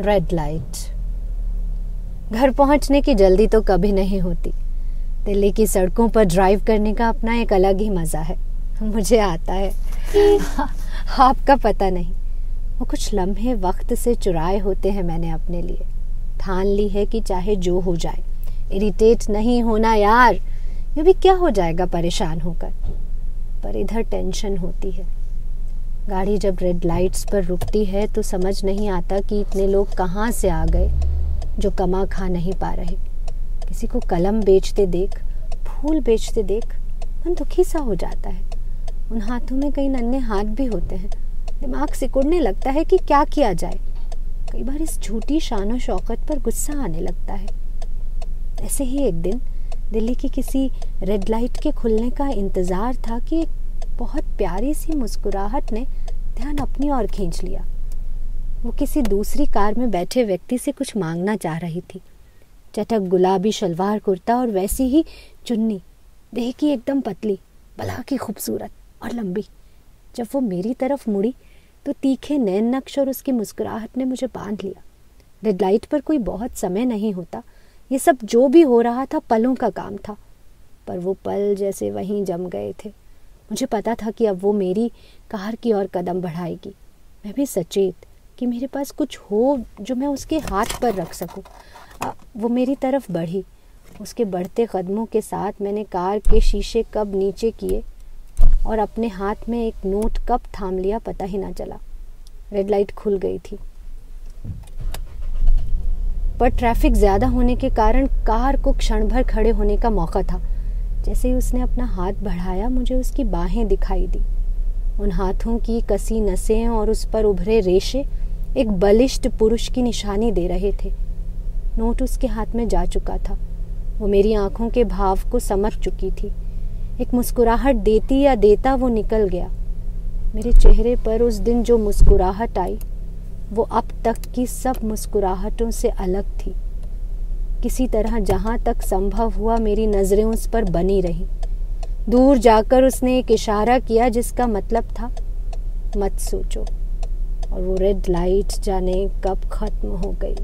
Red light घर पहुँचने की जल्दी तो कभी नहीं होती। दिल्ली की सड़कों पर ड्राइव करने का अपना एक अलग ही मज़ा है। मुझे आता है। आपका पता नहीं। वो कुछ लम्हे वक्त से चुराए होते हैं मैंने अपने लिए। ठान ली है कि चाहे जो हो जाए। इरिटेट नहीं होना यार। ये भी क्या हो जाएगा परेशान होकर? पर इधर टेंशन होती है। गाड़ी जब रेड लाइट्स पर रुकती है तो समझ नहीं आता कि इतने लोग कहाँ से आ गए, जो कमा खा नहीं पा रहे। किसी को कलम बेचते देख, फूल बेचते देख, मन दुखी सा हो जाता है। उन हाथों में कई नन्हे हाथ भी होते हैं। दिमाग सिकुड़ने लगता है कि क्या किया जाए। कई बार इस झूठी शान शौकत पर गुस्सा आने लगता है। ऐसे ही एक दिन दिल्ली की किसी रेड लाइट के खुलने का इंतज़ार था कि एक बहुत प्यारी सी मुस्कुराहट ने ध्यान अपनी ओर खींच लिया। वो किसी दूसरी कार में बैठे व्यक्ति से कुछ मांगना चाह रही थी। चटक गुलाबी शलवार कुर्ता और वैसी ही चुन्नी, देह की एकदम पतली, बला की खूबसूरत और लंबी। जब वो मेरी तरफ़ मुड़ी तो तीखे नैन नक्श और उसकी मुस्कुराहट ने मुझे बाँध लिया। रेड लाइट पर कोई बहुत समय नहीं होता। ये सब जो भी हो रहा था, पलों का काम था। पर वो पल जैसे वहीं जम गए थे। मुझे पता था कि अब वो मेरी कार की ओर कदम बढ़ाएगी। मैं भी सचेत कि मेरे पास कुछ हो जो मैं उसके हाथ पर रख सकूँ। वो मेरी तरफ़ बढ़ी। उसके बढ़ते कदमों के साथ मैंने कार के शीशे कब नीचे किए और अपने हाथ में एक नोट कब थाम लिया पता ही ना चला। रेड लाइट खुल गई थी। पर ट्रैफ़िक ज़्यादा होने के कारण कार को क्षण भर खड़े होने का मौका था। जैसे ही उसने अपना हाथ बढ़ाया, मुझे उसकी बाहें दिखाई दी। उन हाथों की कसी नसें और उस पर उभरे रेशे एक बलिष्ठ पुरुष की निशानी दे रहे थे। नोट उसके हाथ में जा चुका था। वो मेरी आँखों के भाव को समझ चुकी थी। एक मुस्कुराहट देती या देता वो निकल गया। मेरे चेहरे पर उस दिन जो मुस्कुराहट आई, वो अब तक की सब मुस्कुराहटों से अलग थी। किसी तरह जहाँ तक संभव हुआ मेरी नज़रें उस पर बनी रही। दूर जाकर उसने एक इशारा किया जिसका मतलब था, मत सोचो, और वो रेड लाइट जाने कब खत्म हो गई।